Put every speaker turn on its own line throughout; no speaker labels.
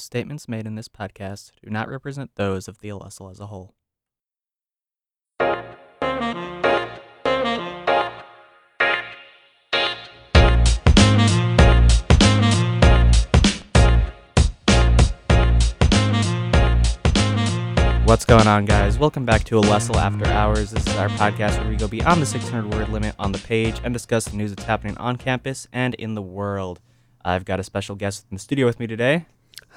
The statements made in this podcast do not represent those of the Alestle as a whole. What's going on, guys? Welcome back to Alestle After Hours. This is our podcast where we go beyond the 600 word limit on the page and discuss the news that's happening on campus and in the world. I've got a special guest in the studio with me today.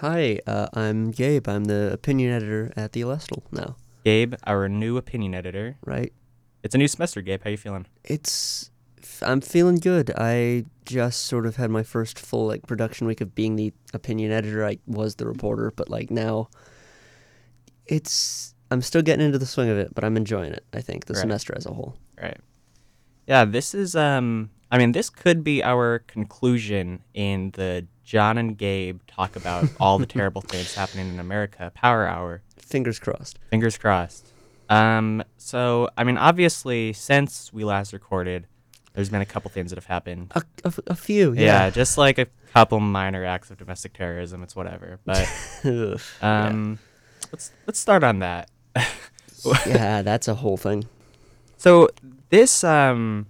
Hi, uh, I'm Gabe. I'm the opinion editor at the Alestle now,
Gabe, our new opinion editor.
right?
It's a new semester, Gabe. How are you feeling?
It's I'm feeling good. I just sort of had my first full like production week of being the opinion editor. I was the reporter, but like now it's I'm still getting into the swing of it, but I'm enjoying it. I think the
Right.
semester as a whole.
Right. Yeah, this is um I mean, this could be our conclusion in the John and Gabe talk about all the terrible things happening in America Power Hour.
Fingers crossed.
Fingers crossed. Um so I mean, obviously since we last recorded, there's been a couple things that have happened.
A a few,
Yeah,
yeah.
just like a couple minor acts of domestic terrorism, it's whatever. But
Ugh, yeah.
um let's let's start on that.
yeah, that's a whole thing.
So this, um,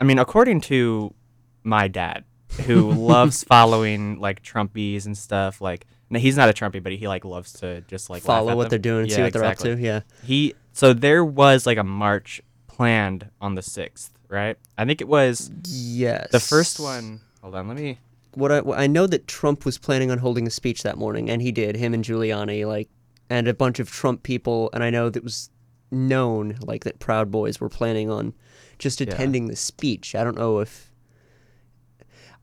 I mean, according to my dad, who loves following like Trumpies and stuff, like no, he's not a Trumpy, but he like loves to just like
Follow
at
what
them.
they're doing, see
Yeah,
what they're up to. Yeah.
He so there was like a march planned on the sixth, right? I think it was
Yes.
the first one. Hold on, let me.
what I, what I know that Trump was planning on holding a speech that morning, and he did. Him and Giuliani, like, and a bunch of Trump people, and I know that was known, like, that Proud Boys were planning on just
Yeah.
attending the speech. I don't know if.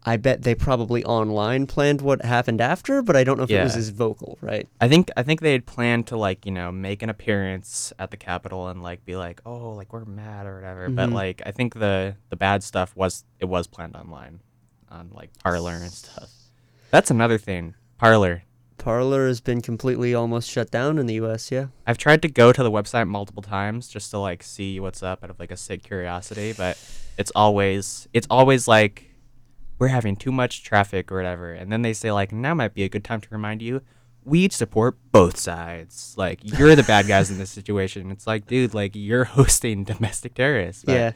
I bet they probably online planned what happened after, but I don't know if it was
Yeah.
as vocal, right?
I think I think they had planned to like you know make an appearance at the Capitol and like be like oh like we're mad or whatever. But
Mhm.
like I think the the bad stuff was it was planned online, on like Parler and stuff. That's another thing. Parler.
Parler has been completely almost shut down in the U.S. Yeah,
I've tried to go to the website multiple times just to like see what's up out of like a sick curiosity, but it's always it's always like we're having too much traffic or whatever, and then they say like now might be a good time to remind you we support both sides. Like you're the bad guys in this situation. It's like dude, like you're hosting domestic terrorists. But
yeah.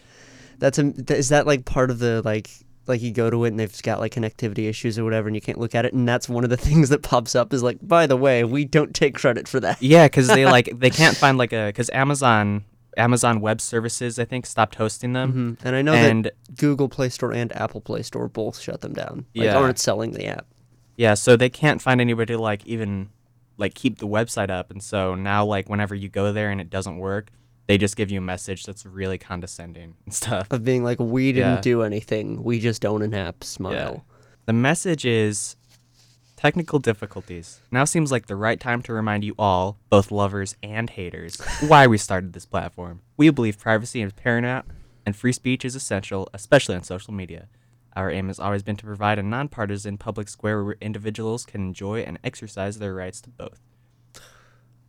That's a. Is that like part of the like? Like you go to it and they've got like connectivity issues or whatever, and you can't look at it, and that's one of the things that pops up is like, by the way, we don't take credit for that.
Yeah, because they like they can't find like a because Amazon Amazon Web Services I think stopped hosting them.
hmm And I know
And
that Google Play Store and Apple Play Store both shut them down. Like,
Yeah.
aren't selling the app.
Yeah, so they can't find anybody to like even like keep the website up, and so now like whenever you go there and it doesn't work, they just give you a message that's really condescending and stuff.
Of being like, we didn't
Yeah.
do anything. We just own an app. Smile.
The message is technical difficulties. Now seems like the right time to remind you all, both lovers and haters, why we started this platform. We believe privacy is paramount and free speech is essential, especially on social media. Our aim has always been to provide a nonpartisan public square where individuals can enjoy and exercise their rights to both.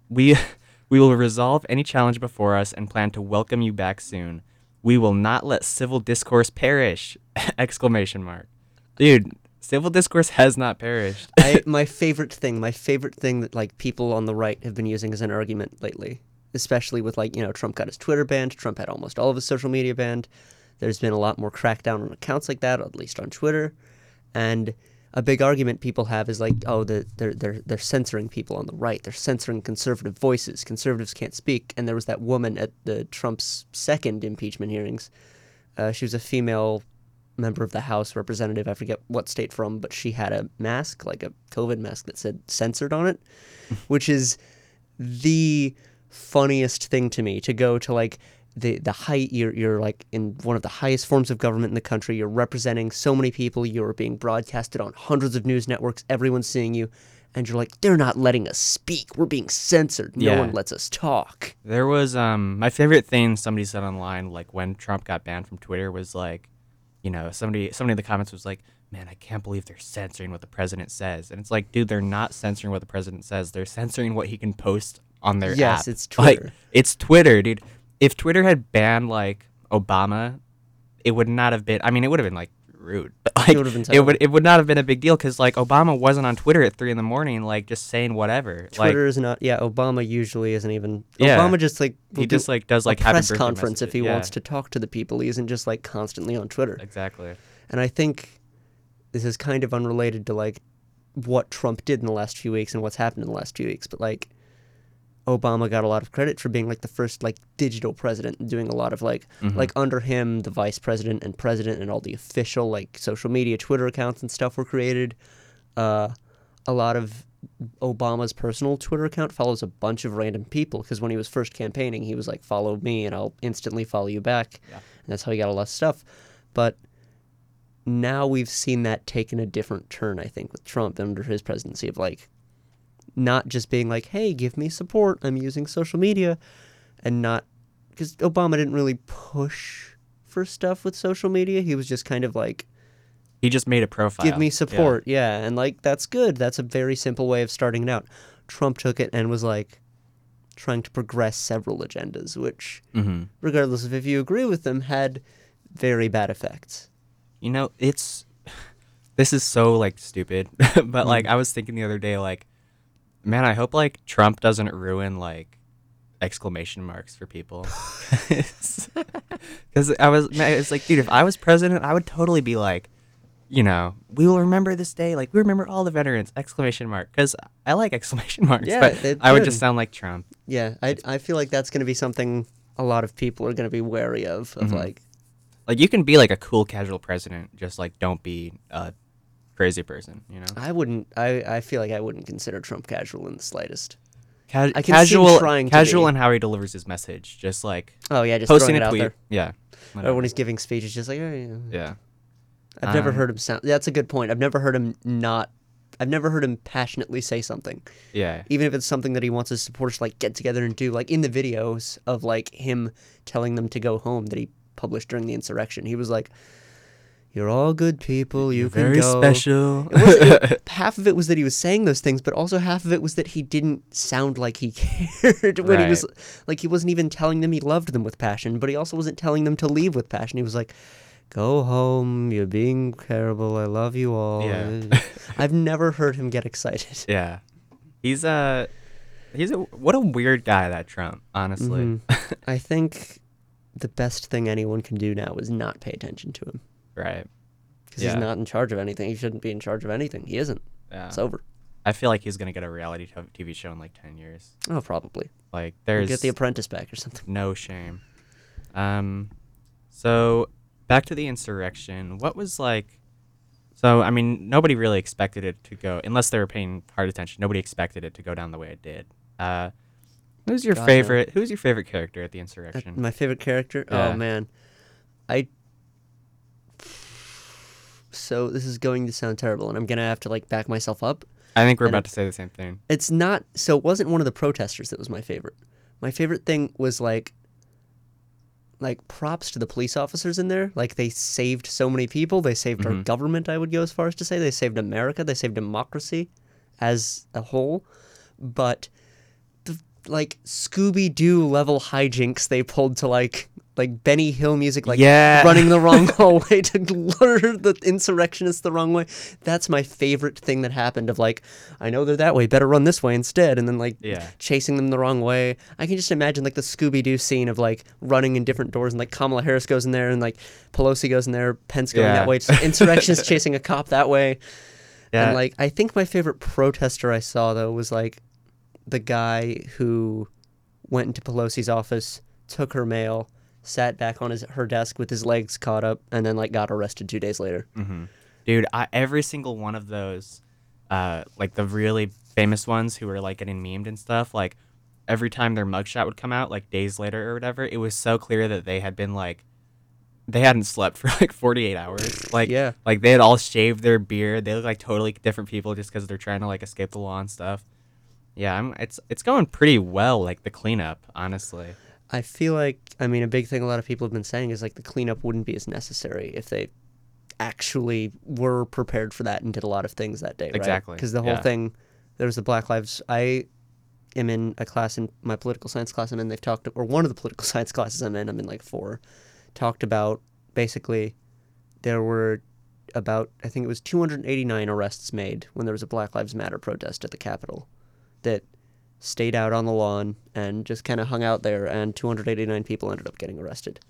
We we will resolve any challenge before us and plan to welcome you back soon. We will not let civil discourse perish! Exclamation mark. Dude, civil discourse has not perished.
I, my favorite thing, my favorite thing that like people on the right have been using as an argument lately, especially with like you know Trump got his Twitter banned, Trump had almost all of his social media banned. There's been a lot more crackdown on accounts like that, at least on Twitter, and a big argument people have is like, oh, the, they're they're they're censoring people on the right, they're censoring conservative voices. Conservatives can't speak. And there was that woman at the Trump's second impeachment hearings. Uh, she was a female member of the House representative. I forget what state from, but she had a mask, like a COVID mask that said censored on it, which is the funniest thing to me to go to like the the height you're you're like in one of the highest forms of government in the country you're representing so many people you're being broadcasted on hundreds of news networks everyone's seeing you and you're like they're not letting us speak we're being censored no
Yeah.
one lets us talk
There was um my favorite thing somebody said online like when Trump got banned from Twitter was like, you know, somebody somebody in the comments was like, "Man, I can't believe they're censoring what the president says." And it's like, dude, they're not censoring what the president says. They're censoring what he can post on their
Yes,
app.
it's
Like,
Twitter.
it's Twitter, dude. If Twitter had banned like Obama, it would not have been I mean, it would have been like rude, but like
would've been
it would it would not have been a big deal because like Obama wasn't on Twitter at three in the morning, like just saying whatever.
Twitter is not. Yeah, Obama usually isn't even.
Yeah.
Obama just like
like he just like does like
a press conference if he
messages.
wants to talk to the people. He isn't just like constantly on Twitter.
Exactly.
And I think this is kind of unrelated to like what Trump did in the last few weeks and what's happened in the last few weeks, but like Obama got a lot of credit for being like the first like digital president and doing a lot of like
Mhm.
like under him the vice president and president and all the official like social media Twitter accounts and stuff were created. Uh a lot of Obama's personal Twitter account follows a bunch of random people because when he was first campaigning, he was like, "Follow me, and I'll instantly follow you back,"
Yeah.
and that's how he got a lot of stuff. But now we've seen that taken a different turn, I think, with Trump under his presidency of like not just being like, "Hey, give me support. I'm using social media," and not because Obama didn't really push for stuff with social media. He was just kind of like,
He just made a profile.
give me support yeah. and like that's good that's a very simple way of starting it out trump took it and was like trying to progress several agendas which
Mhm.
regardless of if you agree with them had very bad effects
You know, it's this is so like stupid, but like
Mm.
I was thinking the other day, like, man, I hope like Trump doesn't ruin like exclamation marks for people. Because I was, man, it's like, dude, if I was president, I would totally be like, you know, we will remember this day. Like, we remember all the veterans! Exclamation mark. Because I like exclamation marks,
Yeah,
but I would just sound like Trump.
yeah i, I feel like that's going to be something a lot of people are going to be wary of of
Mhm.
like
Like, you can be like a cool, casual president, just like don't be a crazy person. You know,
i wouldn't i i feel like i wouldn't consider trump casual in the slightest
Ca-
I can
casual,
trying
casual, in how he delivers his message. Just like
oh yeah just
posting
it
a
out
tweet.
there
Yeah.
or when he's giving speeches just like oh, yeah.
yeah.
I've never
Um,
heard him sound. That's a good point. I've never heard him not. I've never heard him passionately say something,
Yeah.
even if it's something that he wants his supporters to like get together and do. Like in the videos of like him telling them to go home that he published during the insurrection, he was like, "You're all good people. You can
Very
go."
special.
It it, half of it was that he was saying those things, but also half of it was that he didn't sound like he cared when he was like he wasn't even telling them he loved them with passion, but he also wasn't telling them to leave with passion. He was like, "Go home. You're being terrible. I love you all."
Yeah.
I've never heard him get excited.
yeah. He's a he's a what a weird guy that Trump, honestly.
Mhm. I think the best thing anyone can do now is not pay attention to him
right.
because
Yeah.
he's not in charge of anything. He shouldn't be in charge of anything. He isn't.
Yeah.
It's over.
I feel like he's going to get a reality TV show in like 10 years.
Oh, probably.
Like
He'll
there's
Get the Apprentice back or something.
no shame. Um so back to the insurrection. What was like so I mean nobody really expected it to go unless they were paying hard attention. Nobody expected it to go down the way it did. Uh who's your
God,
favorite who's your favorite character at the insurrection?
My favorite character?
Yeah.
Oh man. I So this is going to sound terrible and I'm going to have to like back myself up.
I think we're
and
about to say the same thing.
It's not so it wasn't one of the protesters that was my favorite. My favorite thing was like like props to the police officers in there. Like they saved so many people. They saved our
Mhm.
government, I would go as far as to say. They saved America. They saved democracy as a whole. But the like Scooby Doo level hijinks they pulled to like like Benny Hill music, like
Yeah.
running the wrong hallway to lure the insurrectionists the wrong way. That's my favorite thing that happened. Of like, I know they're that way, better run this way instead, and then like
Yeah.
chasing them the wrong way. I can just imagine like the Scooby Doo scene of like running in different doors, and like Kamala Harris goes in there, and like Pelosi goes in there, Pence going
Yeah.
that way, just insurrectionists chasing a cop that way.
Yeah.
And like, I think my favorite protester I saw though was like the guy who went into Pelosi's office, took her mail, sat back on his her desk with his legs caught up, and then like got arrested two days later.
hmm Dude, I, every single one of those, uh, like the really famous ones who were like getting memed and stuff, like every time their mugshot would come out, like days later or whatever, it was so clear that they had been like, they hadn't slept for like 48 hours. Like,
Yeah.
like they had all shaved their beard. They look like totally different people just because they're trying to like escape the law and stuff. Yeah, I'm, it's it's going pretty well, like the cleanup, honestly.
I feel like I mean a big thing a lot of people have been saying is like the cleanup wouldn't be as necessary if they actually were prepared for that and did a lot of things that day.
Exactly,
Because the whole
yeah.
thing, there was the Black Lives. I am in a class in my political science class I'm in. They've talked or one of the political science classes I'm in. I'm in like four. Talked about basically there were about I think it was 289 arrests made when there was a Black Lives Matter protest at the Capitol that stayed out on the lawn and just kind of hung out there and 289 people ended up getting arrested.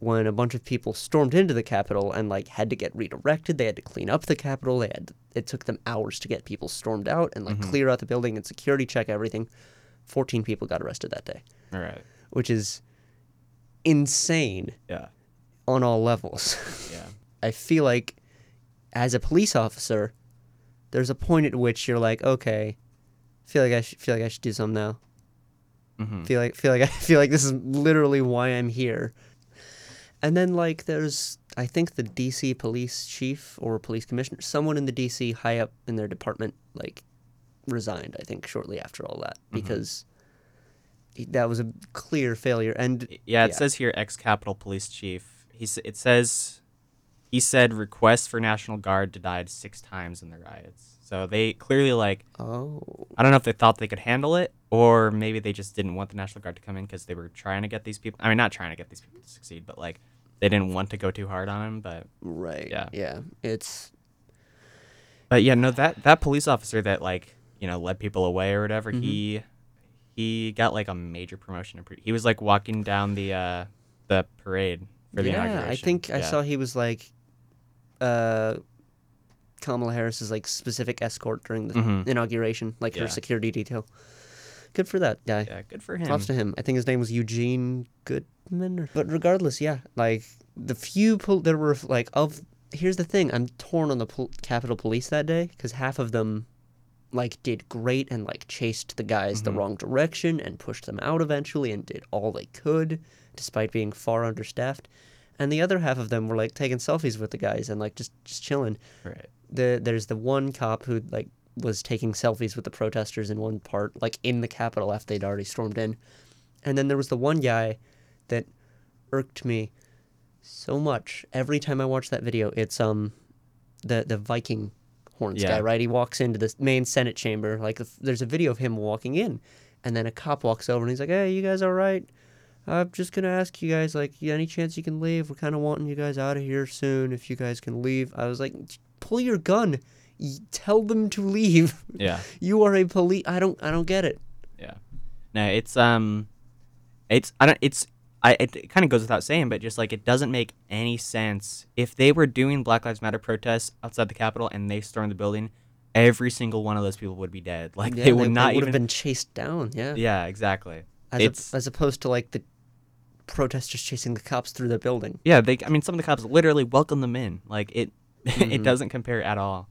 When a bunch of people stormed into the Capitol and like had to get redirected, they had to clean up the Capitol. They had it took them hours to get people stormed out and like mm-hmm. clear out the building and security check everything. 14 people got arrested that day,
All right.
which is insane
Yeah.
on all levels.
Yeah.
I feel like as a police officer, there's a point at which you're like, okay, feel like I should feel like I should do something now.
hmm
Feel like feel like I feel like this is literally why I'm here. And then like there's I think the DC police chief or police commissioner, someone in the DC high up in their department like resigned, I think shortly after all that because he- that was a clear failure and
Yeah, it
Yeah.
says here ex Capitol Police Chief. He it says he said requests for National Guard denied six times in the riots. So they clearly like
oh
I don't know if they thought they could handle it or maybe they just didn't want the National Guard to come in because they were trying to get these people. I mean, not trying to get these people to succeed, but like they didn't want to go too hard on him. But
right.
Yeah.
Yeah. It's
but yeah, no that that police officer that like you know led people away or whatever he he got like a major promotion. He was like walking down the uh the parade for the
yeah,
inauguration.
I think I saw he was like uh Kamala Harris's like specific escort during the
Mhm.
inauguration, like
Yeah.
her security detail. Good for that guy.
Yeah, good for him.
Props to him. I think his name was Eugene Goodman. Or, but regardless, yeah, like the few pol- there were like of. Here's the thing: I'm torn on the pol- Capitol Police that day because half of them, like, did great and like chased the guys the wrong direction and pushed them out eventually and did all they could, despite being far understaffed. And the other half of them were like taking selfies with the guys and like just just chilling
Right.
The there's the one cop who like was taking selfies with the protesters in one part, like in the Capitol after they'd already stormed in, and then there was the one guy that irked me so much every time I watch that video. It's um the the Viking horns
Yeah.
guy, right? He walks into the main Senate chamber. Like there's a video of him walking in, and then a cop walks over and he's like, "Hey, you guys all right?" I'm just gonna ask you guys, like, any chance you can leave? We're kind of wanting you guys out of here soon. If you guys can leave, I was like, pull your gun. Y- Tell them to leave.
Yeah.
You are a police. I don't. I don't get it.
Yeah. No, it's um, it's I don't. It's I. It, it kind of goes without saying, but just like it doesn't make any sense if they were doing Black Lives Matter protests outside the Capitol and they stormed the building, every single one of those people would be dead. Like
Yeah,
they would not
would
even.
have been chased down. Yeah.
Yeah, exactly.
As,
it's
a, as opposed to like the protesters chasing the cops through the building.
yeah. They. I mean, some of the cops literally welcome them in. Like it.
Mm-hmm.
it doesn't compare at all.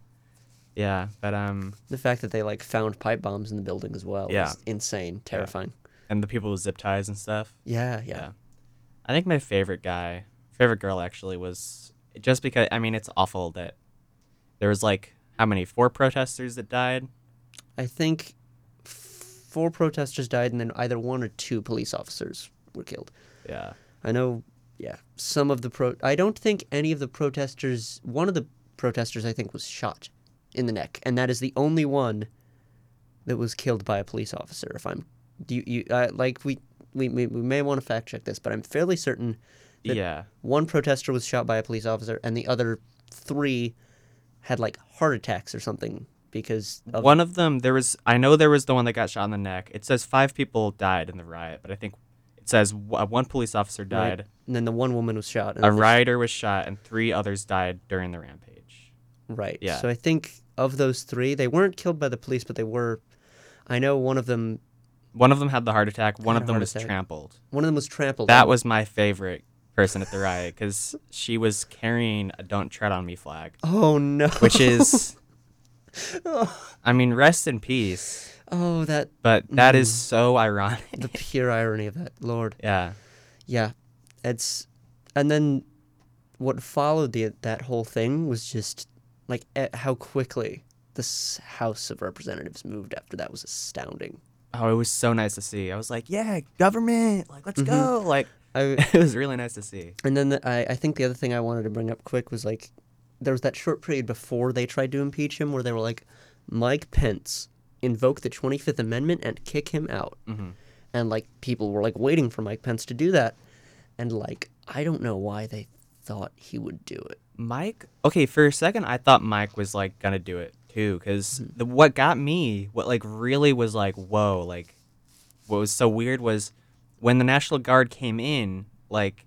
Yeah, but um,
The fact that they like found pipe bombs in the building as well
Yeah.
is insane, terrifying.
and the people with zip ties and stuff.
Yeah, yeah.
Yeah. I think my favorite guy, favorite girl actually was just because I mean it's awful that there was like how many four protesters that died.
I think four protesters died, and then either one or two police officers were killed.
Yeah.
I know, yeah, some of the pro. I don't think any of the protesters. One of the protesters, I think, was shot in the neck, and that is the only one that was killed by a police officer. If I'm, do you, you uh, like we, we we may want to fact check this, but I'm fairly certain That-
yeah.
one protester was shot by a police officer, and the other three had like heart attacks or something because of
One of them there was I know there was the one that got shot in the neck. It says 5 people died in the riot, but I think it says w- uh, one police officer
right?
died.
and then the one woman was shot.
A rioter was shot and 3 others died during the rampage.
Right.
Yeah.
So I think of those three, they weren't killed by the police, but they were. I know one of them.
One of them had the heart attack, one of them was
attack.
trampled.
One of them was trampled.
That was my favorite person at the riot cuz she was carrying a don't tread on me flag.
Oh no.
which is I mean rest in peace
Oh, that
but that is
Mm.
so ironic.
The pure irony of that, Lord.
yeah.
Yeah, it's, and then what followed the that whole thing was just like how quickly this House of Representatives moved after that was astounding.
oh it was so nice to see. I was like yeah government like let's go. Like
I
it was really nice to see.
And then the, I, I think the other thing I wanted to bring up quick was like, there was that short period before they tried to impeach him where they were like, Mike Pence invoke the 25th Amendment and kick him out.
hmm
And like people were like waiting for Mike Pence to do that. And like, I don't know why they thought he would do it
Mike. Okay, for a second, I thought Mike was like gonna do it too, because
Mm-hmm.
what got me, what like really was like, whoa, like, what was so weird was when the National Guard came in, like,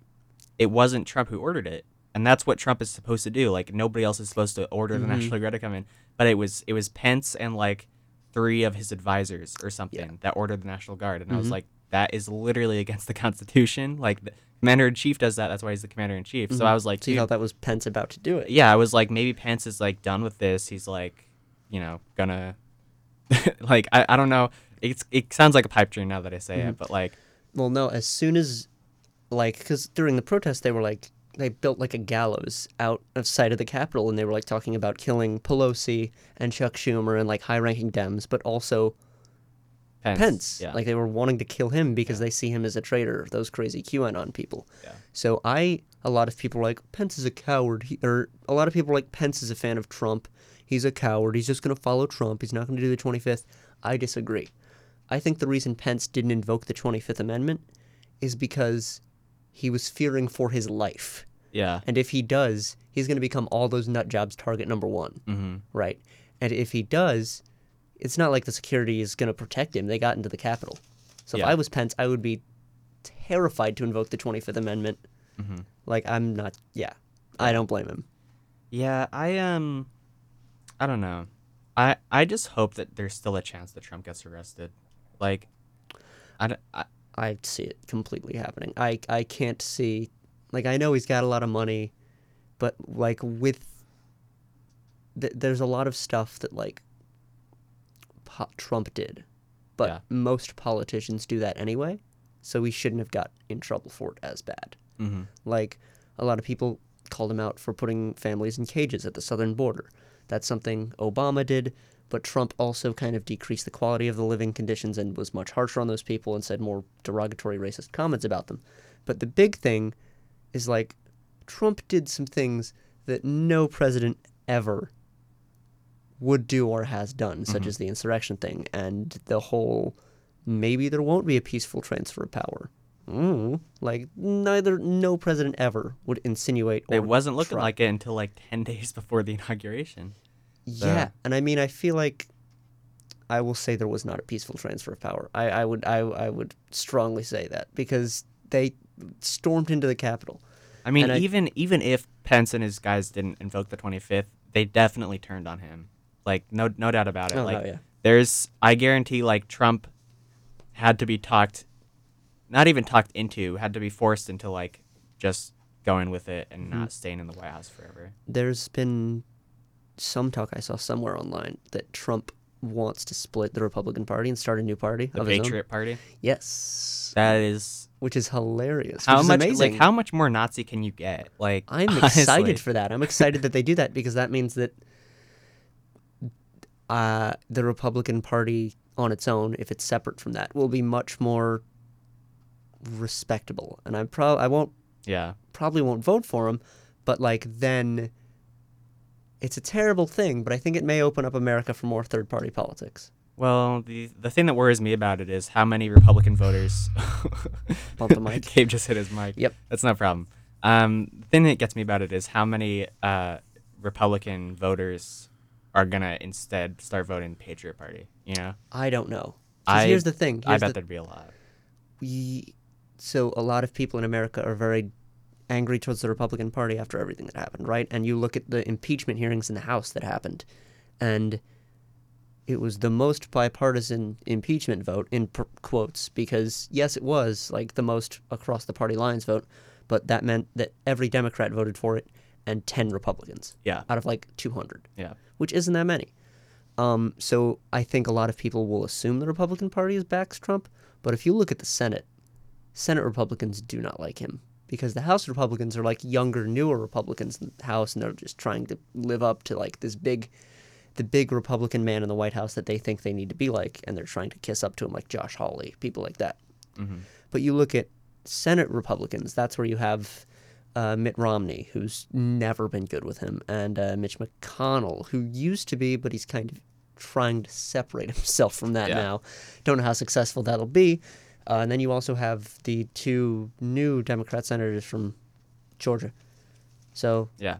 it wasn't Trump who ordered it, and that's what Trump is supposed to do. Like, nobody else is supposed to order the
Mm-hmm.
National Guard to come in, but it was it was Pence and like three of his advisors or something that ordered the National Guard, and I was
Mhm.
like, that is literally against the Constitution. Like, the commander in chief does that. That's why he's the commander in chief. So I was like,
So you thought that was Pence about to do it?
yeah, I was like, maybe Pence is like done with this. He's like, you know, gonna, like, I, I don't know. It's it sounds like a pipe dream now that I say
Mm-hmm.
it, but like,
Well, no. As soon as, like, because during the protest they were like they built like a gallows out of sight of the Capitol, and they were like talking about killing Pelosi and Chuck Schumer and like high-ranking Dems, but also
Pence.
Pence.
Yeah.
Like they were wanting to kill him because they see him as a traitor. Those crazy QAnon people.
Yeah.
So I, a lot of people like Pence is a coward. He, or a lot of people like Pence is a fan of Trump. He's a coward. He's just gonna follow Trump. He's not gonna do the 25th. I disagree. I think the reason Pence didn't invoke the 25th Amendment is because he was fearing for his life.
Yeah.
And if he does, he's going to become all those nut jobs target number one
Mm-hmm.
right? And if he does, it's not like the security is going to protect him. They got into the Capitol. So
Yeah.
if I was Pence, I would be terrified to invoke the 25th Amendment.
Mm-hmm.
Like, I'm not, yeah, I don't blame him.
Yeah, I um, I don't know. I I just hope that there's still a chance that Trump gets arrested. Like, I, don't- I
I see it completely happening. I, I can't see, like, I know he's got a lot of money, but, like, with, th- there's a lot of stuff that, like, po- Trump did. But
Yeah.
most politicians do that anyway. So he shouldn't have got in trouble for it as bad.
mm-hmm.
Like a lot of people called him out for putting families in cages at the southern border. That's something Obama did, but Trump also kind of decreased the quality of the living conditions and was much harsher on those people and said more derogatory racist comments about them. But the big thing is like Trump did some things that no president ever would do or has done, such as the insurrection thing and the whole maybe there won't be a peaceful transfer of power. Mm, like neither no president ever would insinuate or
it wasn't looking
try.
like it until like ten days before the inauguration.
yeah and i mean i feel like i will say there was not a peaceful transfer of power i, I would I, I would strongly say that because they stormed into the capitol
I mean,
And I-
even even if Pence and his guys didn't invoke the 25th, they definitely turned on him. Like no no doubt about it.
Oh,
like
no, yeah.
there's I guarantee like Trump had to be talked not even talked into, had to be forced into like just going with it and
Mm-hmm.
not staying in the White House forever.
there's been some talk i saw somewhere online that trump wants to split the republican party and start a new party
The
of his own
Patriot Party.
yes
That is
which is hilarious
how much
amazing.
like how much more Nazi can you get? Like
I'm
honestly.
excited for that. I'm excited that they do that because that means that uh, the Republican Party on its own, if it's separate from that, will be much more respectable. And I pro I won't
Yeah.
probably won't vote for him, but like then it's a terrible thing. But I think it may open up America for more third party politics.
Well, the the thing that worries me about it is how many Republican voters.
Bump the mic.
Gabe just hit his mic.
Yep.
That's no problem. Um, the thing that gets me about it is how many uh, Republican voters are gonna instead start voting Patriot Party. You know,
I don't know.
I-
here's the thing.
I bet
the,
there'd be a lot.
we so a lot of people in America are very angry towards the Republican Party after everything that happened, right? And you look at the impeachment hearings in the House that happened, and it was the most bipartisan impeachment vote in per- quotes because yes, it was like the most across the party lines vote, but that meant that every Democrat voted for it and ten Republicans
Yeah.
out of like two hundred
Yeah.
which isn't that many. Um, so I think a lot of people will assume the Republican Party is backs Trump, but if you look at the Senate, Senate Republicans do not like him because the House Republicans are like younger, newer Republicans in the House, and they're just trying to live up to like this big, the big Republican man in the White House that they think they need to be like, and they're trying to kiss up to him like Josh Hawley, people like that.
Mhm.
But you look at Senate Republicans, that's where you have uh, Mitt Romney, who's never been good with him, and uh, Mitch McConnell, who used to be, but he's kind of trying to separate himself from that
Yeah.
now. Don't know how successful that'll be. Uh, and then you also have the two new Democrat senators from Georgia. So
Yeah.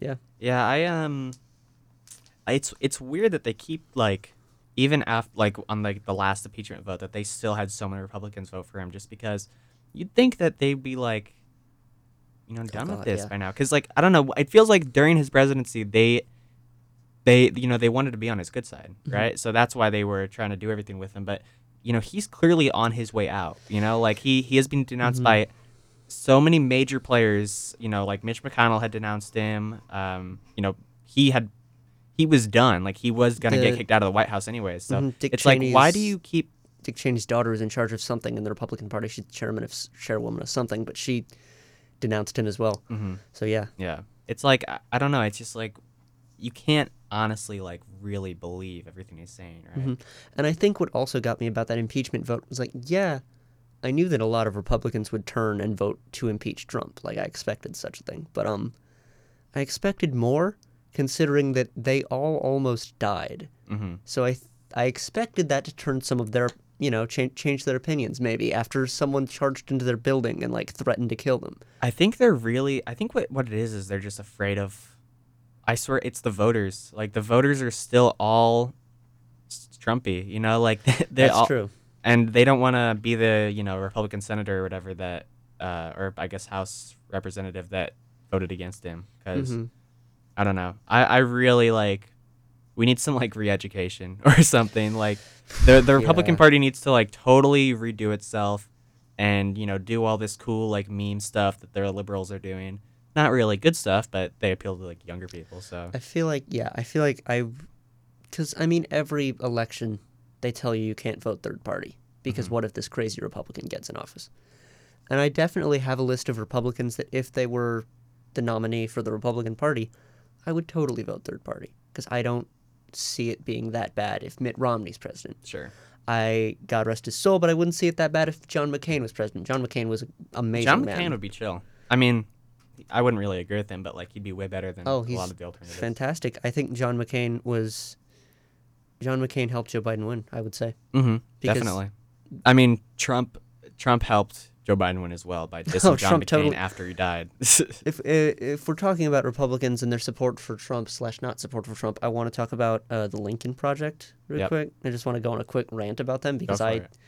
Yeah.
Yeah, I um, it's it's weird that they keep like even after like on like the last impeachment vote that they still had so many Republicans vote for him just because you'd think that they'd be like, you know, done with this
yeah.
by now. Because like I don't know, it feels like during his presidency they. They, you know, they wanted to be on his good side,
Mm-hmm.
right? So that's why they were trying to do everything with him. But, you know, he's clearly on his way out. You know, like he he has been denounced
Mhm.
by so many major players, you know, like Mitch McConnell had denounced him. Um, you know, he had he was done. Like he was gonna get kicked out of the White House anyways. So
Mhm, Dick
it's like, why do you keep?
Dick Cheney's daughter is in charge of something in the Republican Party. She's chairman of chairwoman of something, but she denounced him as well.
Mhm,
So yeah,
yeah, it's like I, I don't know. It's just like you can't honestly like really believe everything he's saying, right?
Mhm. And I think what also got me about that impeachment vote was like, yeah, I knew that a lot of Republicans would turn and vote to impeach Trump. Like I expected such a thing, but um, I expected more, considering that they all almost died.
hmm
So I th- I expected that to turn some of their you know change change their opinions maybe after someone charged into their building and like threatened to kill them.
I think they're really. I think what what it is is they're just afraid of. I swear it's the voters. Like the voters are still all Trumpy. You know, like they
That's
all,
true.
and they don't want to be the you know Republican senator or whatever that, uh, or I guess House representative that voted against him because
Mhm.
I don't know. I I really like. We need some like re-education or something. Like the the Republican
Yeah.
Party needs to like totally redo itself, and you know do all this cool like meme stuff that their liberals are doing. Not really good stuff, but they appeal to like younger people. So
I feel like yeah, I feel like I, because I mean every election they tell you you can't vote third party because
Mhm.
what if this crazy Republican gets in office? And I definitely have a list of Republicans that if they were the nominee for the Republican Party, I would totally vote third party because I don't see it being that bad if Mitt Romney's president.
sure.
I God rest his soul, but I wouldn't see it that bad if John McCain was president. John McCain was amazing
John
man.
McCain would be chill. I mean, I wouldn't really agree with him, but like he'd be way better than
Oh,
a lot of the alternatives.
fantastic. I think John McCain was John McCain helped Joe Biden win, I would say.
Mm-hmm. Definitely. I mean, Trump Trump helped Joe Biden win as well by dissing
Oh,
John
Trump
McCain
totally-
after he died.
If uh, if we're talking about Republicans and their support for Trump slash not support for Trump, I want to talk about uh, the Lincoln Project real
Yep.
quick. I just want to go on a quick rant about them because I
it.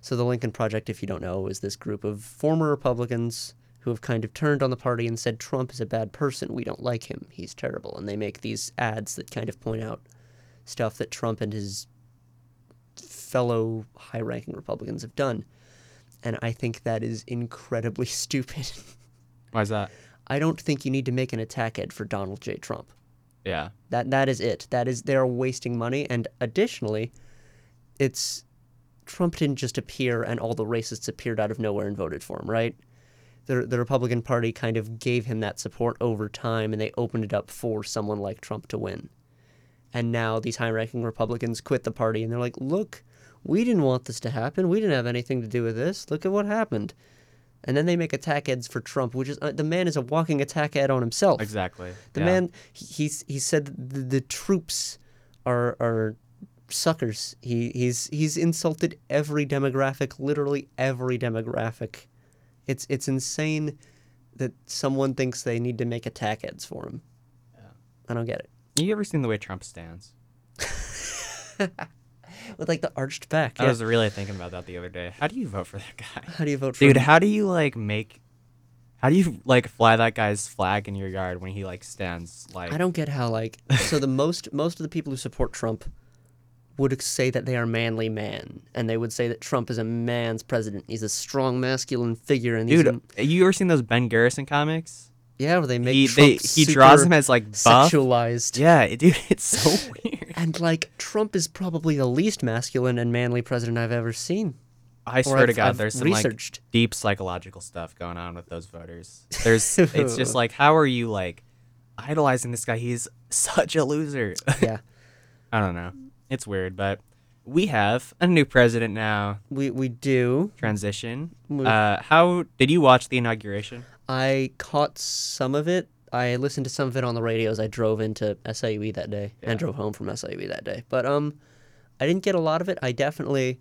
so the Lincoln Project, if you don't know, is this group of former Republicans who have kind of turned on the party and said Trump is a bad person. We don't like him. He's terrible, and they make these ads that kind of point out stuff that Trump and his fellow high-ranking Republicans have done. And I think that is incredibly stupid.
Why is that?
I don't think you need to make an attack ad for Donald J. Trump.
Yeah.
That that is it. That is they're wasting money and additionally it's Trump didn't just appear and all the racists appeared out of nowhere and voted for him, right? The the Republican Party kind of gave him that support over time and they opened it up for someone like Trump to win. And now these high-ranking Republicans quit the party and they're like, "Look, we didn't want this to happen. We didn't have anything to do with this. Look at what happened." And then they make attack ads for Trump, which is uh, the man is a walking attack ad on himself.
Exactly.
The
yeah.
man, he, he's he said the, the troops are are suckers. He he's he's insulted every demographic, literally every demographic. It's it's insane that someone thinks they need to make attack ads for him.
Yeah.
I don't get it.
You ever seen the way Trump stands?
With like the arched back.
I
yeah.
was really thinking about that the other day. How do you vote for that guy?
How do you vote for
Dude,
him?
how do you like make how do you like fly that guy's flag in your yard when he like stands like
I don't get how like so the most most of the people who support Trump would say that they are manly men and they would say that Trump is a man's president. He's a strong masculine figure and
Dude, you ever seen those Ben Garrison comics?
Yeah, where they make
He
Trump
they, he draws him as like buff.
sexualized.
Yeah, dude, it's so weird.
And like Trump is probably the least masculine and manly president I've ever seen.
I swear to
I've-
God,
I've
there's some like deep psychological stuff going on with those voters. There's it's just like how are you like idolizing this guy? He's such a loser.
yeah.
I don't know. It's weird, but we have a new president now.
We we do.
Transition.
We-
Uh, how did you watch the inauguration?
I caught some of it. I listened to some of it on the radio as I drove into SIUE that day
Yeah.
and drove home from SIUE that day. But um, I didn't get a lot of it. I definitely,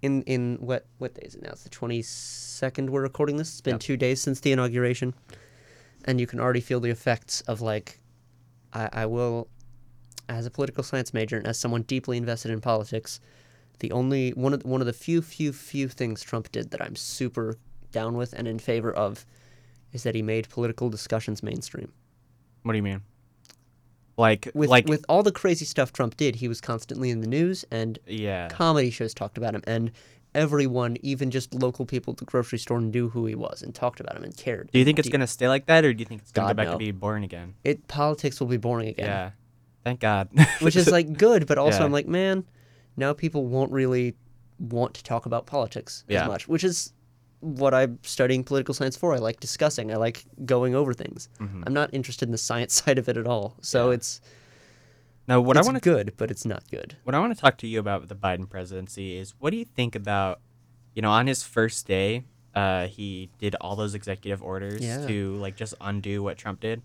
in in what what day is it now? It's the twenty second. We're recording this. It's been
Yep.
two days since the inauguration. and you can already feel the effects of like, I, I will, as a political science major and as someone deeply invested in politics, the only one of one of the few few few things Trump did that I'm super down with and in favor of is that he made political discussions mainstream.
What do you mean? Like,
With
like,
with all the crazy stuff Trump did, he was constantly in the news and
yeah.
comedy shows talked about him and everyone, even just local people at the grocery store knew who he was and talked about him and cared.
Do you think it's gonna stay like that, or do you think it's gonna
God,
go back
no.
to be boring again?
it politics will be boring again.
Yeah. Thank God.
which is like good, but also
Yeah.
I'm like, man, now people won't really want to talk about politics
Yeah.
as much, which is what I'm studying political science for. I like discussing. I like going over things.
Mhm.
I'm not interested in the science side of it at all. So
Yeah.
it's
now, what
it's
I want
good, but it's not good.
what I want to talk to you about with the Biden presidency is what do you think about, you know, on his first day, uh, he did all those executive orders
Yeah.
to like just undo what Trump did.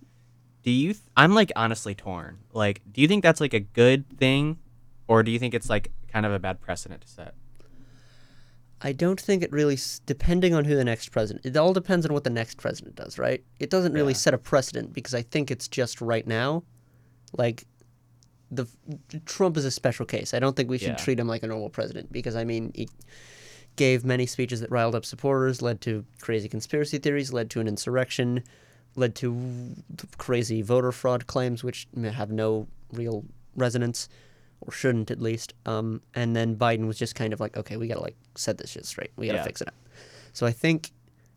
Do you? Th- I'm like honestly torn. Like, do you think that's like a good thing, or do you think it's like kind of a bad precedent to set?
I don't think it really, depending on who the next president, it all depends on what the next president does, right? It doesn't really
Yeah.
set a precedent because I think it's just right now, like, the Trump is a special case. I don't think we should
Yeah.
treat him like a normal president because I mean he gave many speeches that riled up supporters, led to crazy conspiracy theories, led to an insurrection, led to crazy voter fraud claims which have no real resonance or shouldn't at least. Um, and then Biden was just kind of like, okay, we gotta like set this shit straight. We gotta
Yeah.
fix it up. So I think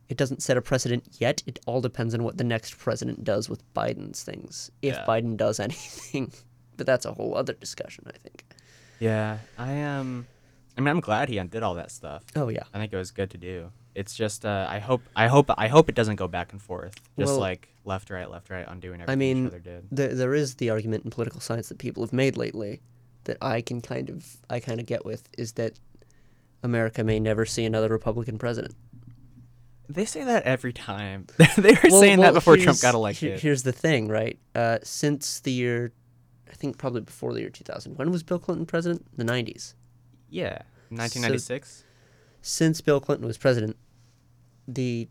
it doesn't set a precedent yet. It all depends on what the next president does with Biden's things, if
Yeah.
Biden does anything. But that's a whole other discussion, I think.
Yeah, I am. I mean, I'm glad he undid all that stuff.
Oh yeah.
I think it was good to do. It's just uh, I hope I hope I hope it doesn't go back and forth. Just
Well-
like left right left right undoing everything
I mean,
each other did.
there, there is the argument in political science that people have made lately that I can kind of I kind of get with is that America may never see another Republican president.
They say that every time. they were saying that before Trump got elected.
Here's the thing, right? Uh, since the year, I think probably before the year 2000. When was Bill Clinton president? The 90s.
yeah, 1996.
Since Bill Clinton was president, the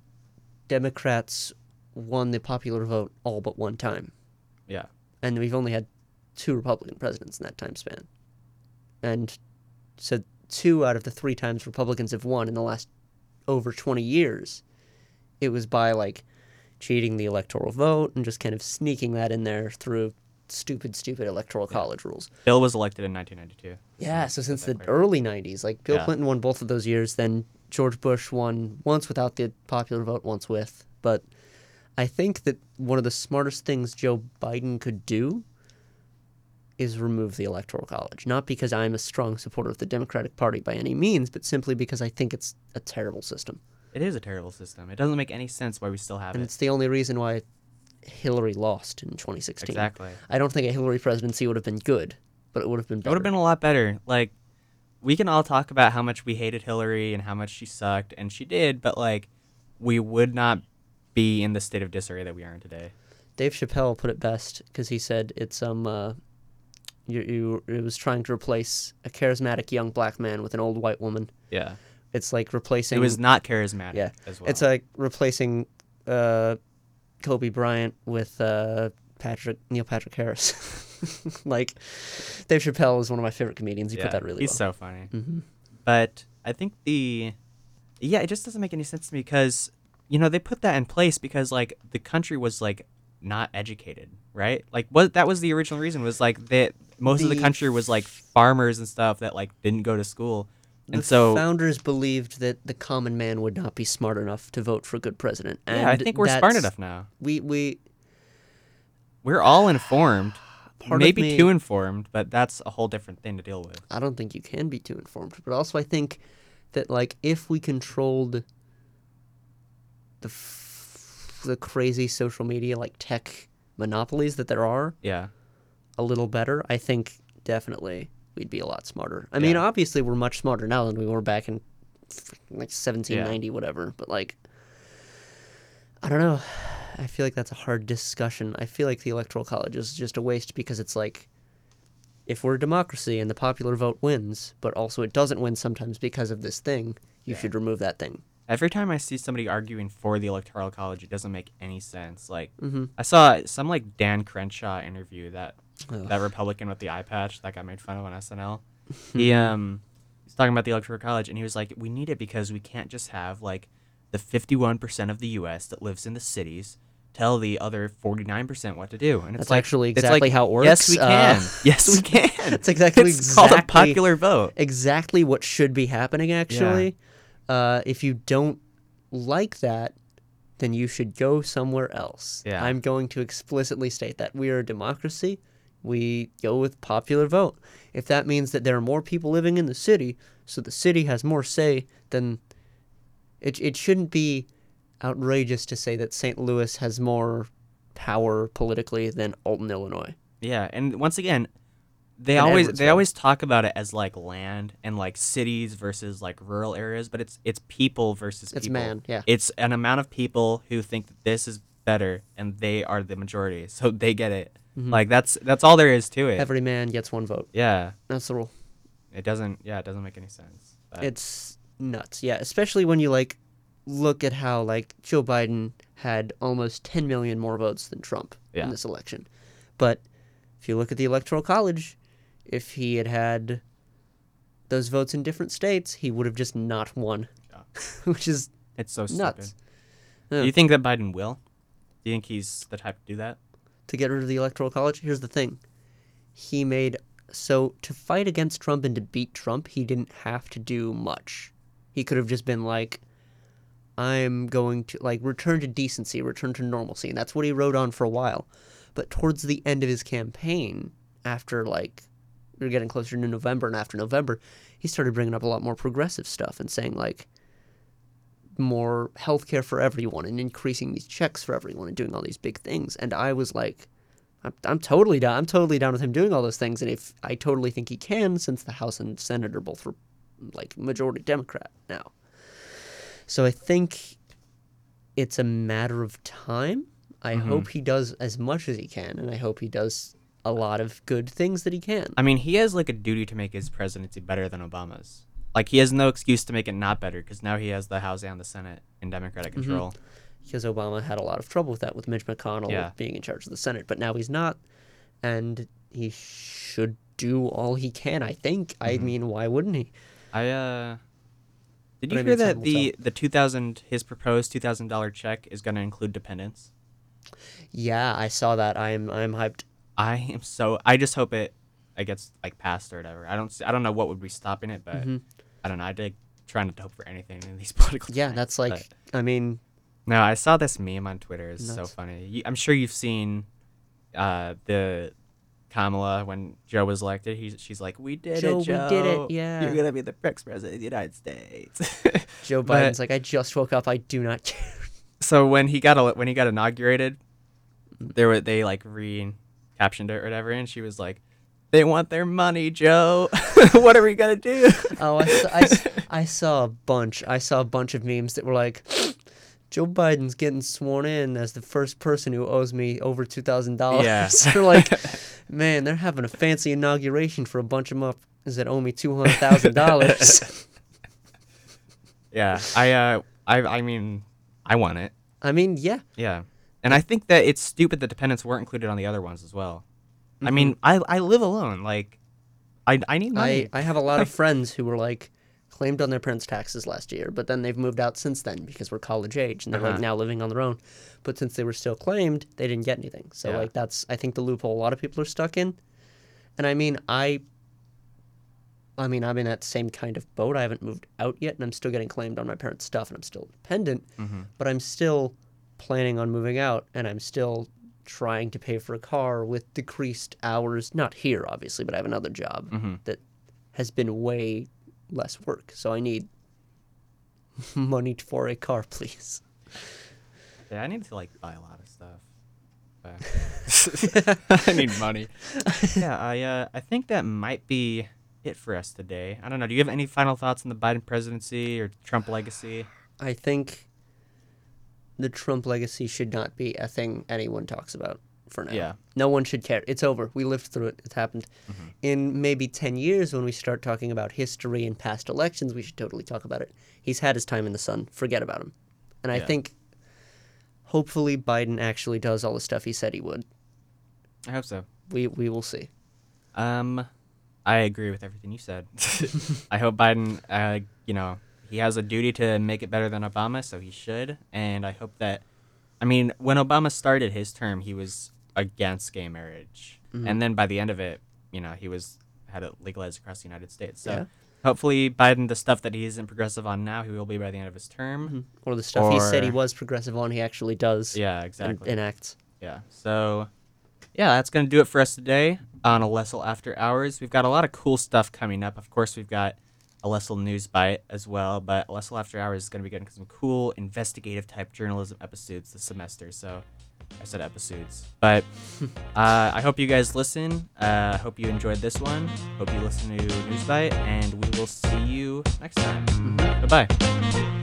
Democrats won the popular vote all but one time.
yeah,
and we've only had two Republican presidents in that time span. And so two out of the three times Republicans have won in the last over 20 years, it was by like cheating the electoral vote and just kind of sneaking that in there through stupid, stupid electoral college rules.
Bill was elected in 1992.
Yeah, so since the
quick.
early 90s, like Bill
Yeah.
Clinton won both of those years, then George Bush won once without the popular vote, once with. But I think that one of the smartest things Joe Biden could do is remove the electoral college. Not because I'm a strong supporter of the Democratic Party by any means, but simply because I think it's a terrible system.
It is a terrible system. It doesn't make any sense why we still have
And
it.
And it's the only reason why Hillary lost in 2016.
Exactly.
I don't think a Hillary presidency would have been good, but it would have been
It would have been a lot better. Like, we can all talk about how much we hated Hillary and how much she sucked, and she did, but like, we would not be in the state of disarray that we are in today.
Dave Chappelle put it best because he said it's um uh, you you it was trying to replace a charismatic young black man with an old white woman.
Yeah.
It's like replacing.
It was not charismatic
yeah.
as well.
It's like replacing uh, Kobe Bryant with uh, Patrick Neil Patrick Harris. like Dave Chappelle is one of my favorite comedians. He
yeah,
put that really
He's
well.
so funny.
hmm
But I think the yeah, it just doesn't make any sense to me because you know they put that in place because like the country was like not educated, right? Like what that was the original reason was like that most of the country was like farmers and stuff that like didn't go to school, and
the
so
founders believed that the common man would not be smart enough to vote for a good president. And
yeah, I think we're smart enough now.
We we
We're all informed, maybe
me-
too informed, but that's a whole different thing to deal with.
I don't think you can be too informed. But also, I think that like if we controlled the f- the crazy social media like tech monopolies that there are
Yeah,
a little better, I think definitely we'd be a lot smarter. I mean, obviously we're much smarter now than we were back in like 1790 whatever, but like I don't know. I feel like that's a hard discussion. I feel like the electoral college is just a waste because it's like if we're a democracy and the popular vote wins, but also it doesn't win sometimes because of this thing, you
Yeah.
should remove that thing.
Every time I see somebody arguing for the electoral college, it doesn't make any sense. Like
Mm-hmm.
I saw some like Dan Crenshaw interview that
Ugh.
that Republican with the eye patch that got made fun of on SNL. he um he's talking about the electoral college and he was like, we need it because we can't just have like the fifty one percent of the U.S. that lives in the cities tell the other forty nine percent what to do. And it's
That's
like
actually
it's
exactly
like,
how it works.
Yes, we
Uh,
can. yes, we can.
That's exactly
it's called a popular vote.
exactly what should be happening actually uh, if you don't like that then you should go somewhere else
Yeah.
i'm going to explicitly state that we are a democracy we go with popular vote if that means that there are more people living in the city so the city has more say then it, it shouldn't be outrageous to say that st louis has more power politically than alton illinois
Yeah, and once again, they
And
always they always talk about it as like land and like cities versus like rural areas, but it's it's people versus
it's
people.
man yeah
It's an amount of people who think that this is better, and they are the majority, so they get it.
Mhm.
Like that's that's all there is to it.
every man gets one vote
yeah,
that's the rule
it doesn't. Yeah, it doesn't make any sense. But-
it's nuts. Yeah, especially when you like look at how like Joe Biden had almost 10 million more votes than Trump
Yeah.
in this election. But if you look at the electoral college, if he had had those votes in different states, he would have just not won.
Yeah.
Which is
it's so stupid.
nuts.
Do you think that Biden will? Do you think he's the type to do that?
To get rid of the electoral college. Here's the thing. He made so to fight against Trump and to beat Trump, he didn't have to do much. He could have just been like I'm going to like return to decency, return to normalcy, and that's what he wrote on for a while. But towards the end of his campaign, after like we are getting closer to November and after November, he started bringing up a lot more progressive stuff and saying like more healthcare for everyone and increasing these checks for everyone and doing all these big things. And I was like, I'm, I'm totally down. I'm totally down with him doing all those things. And if I totally think he can, since the House and Senate are both like majority Democrat now. So I think it's a matter of time. I
Mhm.
hope he does as much as he can, and I hope he does a lot of good things that he can.
I mean, he has like a duty to make his presidency better than Obama's. Like he has no excuse to make it not better because now he has the House and the Senate in Democratic
Mm-hmm.
control.
because Obama had a lot of trouble with that with Mitch McConnell
Yeah.
being in charge of the Senate, but now he's not, and he should do all he can. I think. I
Mm-hmm.
mean, why wouldn't he?
I uh, did
But
you
I
hear
mean,
that the the two thousand his proposed two thousand dollar check is going to include dependents?
Yeah, I saw that. I'm I'm hyped.
I am so. I just hope it, it gets like passed or whatever. I don't. s- I don't know what would be stopping it, but
Mhm.
I don't know. I did try not to hope for anything in these political.
Yeah,
times,
that's like.
but-
I mean,
No, I saw this meme on Twitter. It's so funny. You, I'm sure you've seen uh, the Kamala when Joe was elected. He's, she's like, "We did
Joe,
it,
we did it, yeah."
You're gonna be the next president of the United States."
Joe
But-
Biden's like, I just woke up. I do not care.
so when he got when he got inaugurated, there were they like re captioned it or whatever, and she was like, "They want their money, Joe. what are we gonna do?"
Oh, I saw, I, I saw a bunch. I saw a bunch of memes that were like, Joe Biden's getting sworn in as the first person who owes me over two thousand dollars.
Yeah.
they're like, man, they're having a fancy inauguration for a bunch of motherfuckers that owe me two hundred thousand dollars.
yeah, I uh, I I mean, I want it.
I mean, yeah,
Yeah, and I think that it's stupid that dependents weren't included on the other ones as well. I mean, I I live alone. Like, I I need money.
I I have a lot of friends who were like claimed on their parents' taxes last year, but then they've moved out since then because we're college age and they're like
Uh-huh.
now living on their own. But since they were still claimed, they didn't get anything. So
Yeah.
like that's I think the loophole a lot of people are stuck in. And I mean, I I mean, I'm in that same kind of boat. I haven't moved out yet and I'm still getting claimed on my parents' stuff and I'm still dependent,
Mhm.
but I'm still planning on moving out and I'm still trying to pay for a car with decreased hours, not here obviously, but I have another job
Mhm.
that has been way less work. So I need money for a car, please.
Yeah, I need to like buy a lot of stuff. But I need money. Yeah, I uh, I think that might be it for us today. I don't know. Do you have any final thoughts on the Biden presidency or Trump legacy?
I think the Trump legacy should not be a thing anyone talks about. for now.
Yeah.
No one should care. It's over. We lived through it. It's happened.
Mm-hmm.
In maybe 10 years, when we start talking about history and past elections, we should totally talk about it. He's had his time in the sun. Forget about him. And I
Yeah.
think hopefully Biden actually does all the stuff he said he would.
I hope so.
We, we will see.
Um, I agree with everything you said. I hope Biden, uh, you know, he has a duty to make it better than Obama, so he should. And I hope that, I mean, when Obama started his term, he was against gay marriage, mm-hmm. and then by the end of it, you know, he was had it legalized across the United States. So
Yeah.
hopefully, Biden, the stuff that he isn't progressive on now, he will be by the end of his term. Mm-hmm.
Or the stuff he said he was progressive on, he actually does
Yeah, exactly.
enacts.
Yeah. So, yeah, that's going to do it for us today on Alestle After Hours. We've got a lot of cool stuff coming up. Of course, we've got Alestle News Bite as well, but Alestle After Hours is going to be getting some cool investigative type journalism episodes this semester. So, I said episodes. But uh, I hope you guys listen. Uh, I hope you enjoyed this one. Hope you listen to News Bite, and we will see you next time. Bye bye.